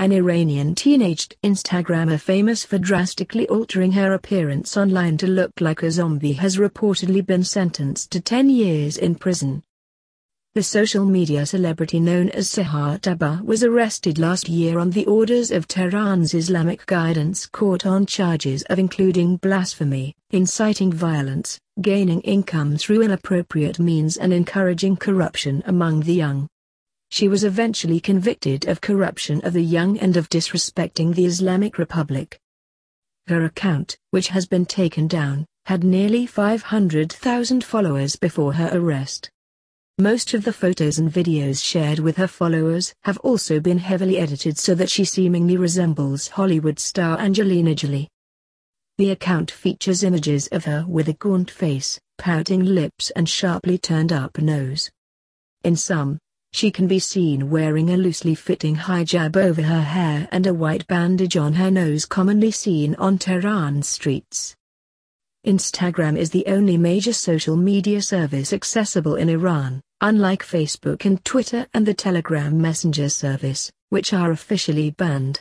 an Iranian teenaged Instagrammer famous for drastically altering her appearance online to look like a zombie has reportedly been sentenced to 10 years in prison. The social media celebrity known as Sahar Tabar was arrested last year on the orders of Tehran's Islamic Guidance Court on charges of including blasphemy, inciting violence, gaining income through inappropriate means and encouraging corruption among the young. She was eventually convicted of corruption of the young and of disrespecting the Islamic Republic. Her account, which has been taken down, had nearly 500,000 followers before her arrest. Most of the photos and videos shared with her followers have also been heavily edited so that she seemingly resembles Hollywood star Angelina Jolie. The account features images of her with a gaunt face, pouting lips and sharply turned up nose. In some, she can be seen wearing a loosely fitting hijab over her hair and a white bandage on her nose commonly seen on Tehran streets. Instagram is the only major social media service accessible in Iran, unlike Facebook and Twitter and the Telegram Messenger service, which are officially banned.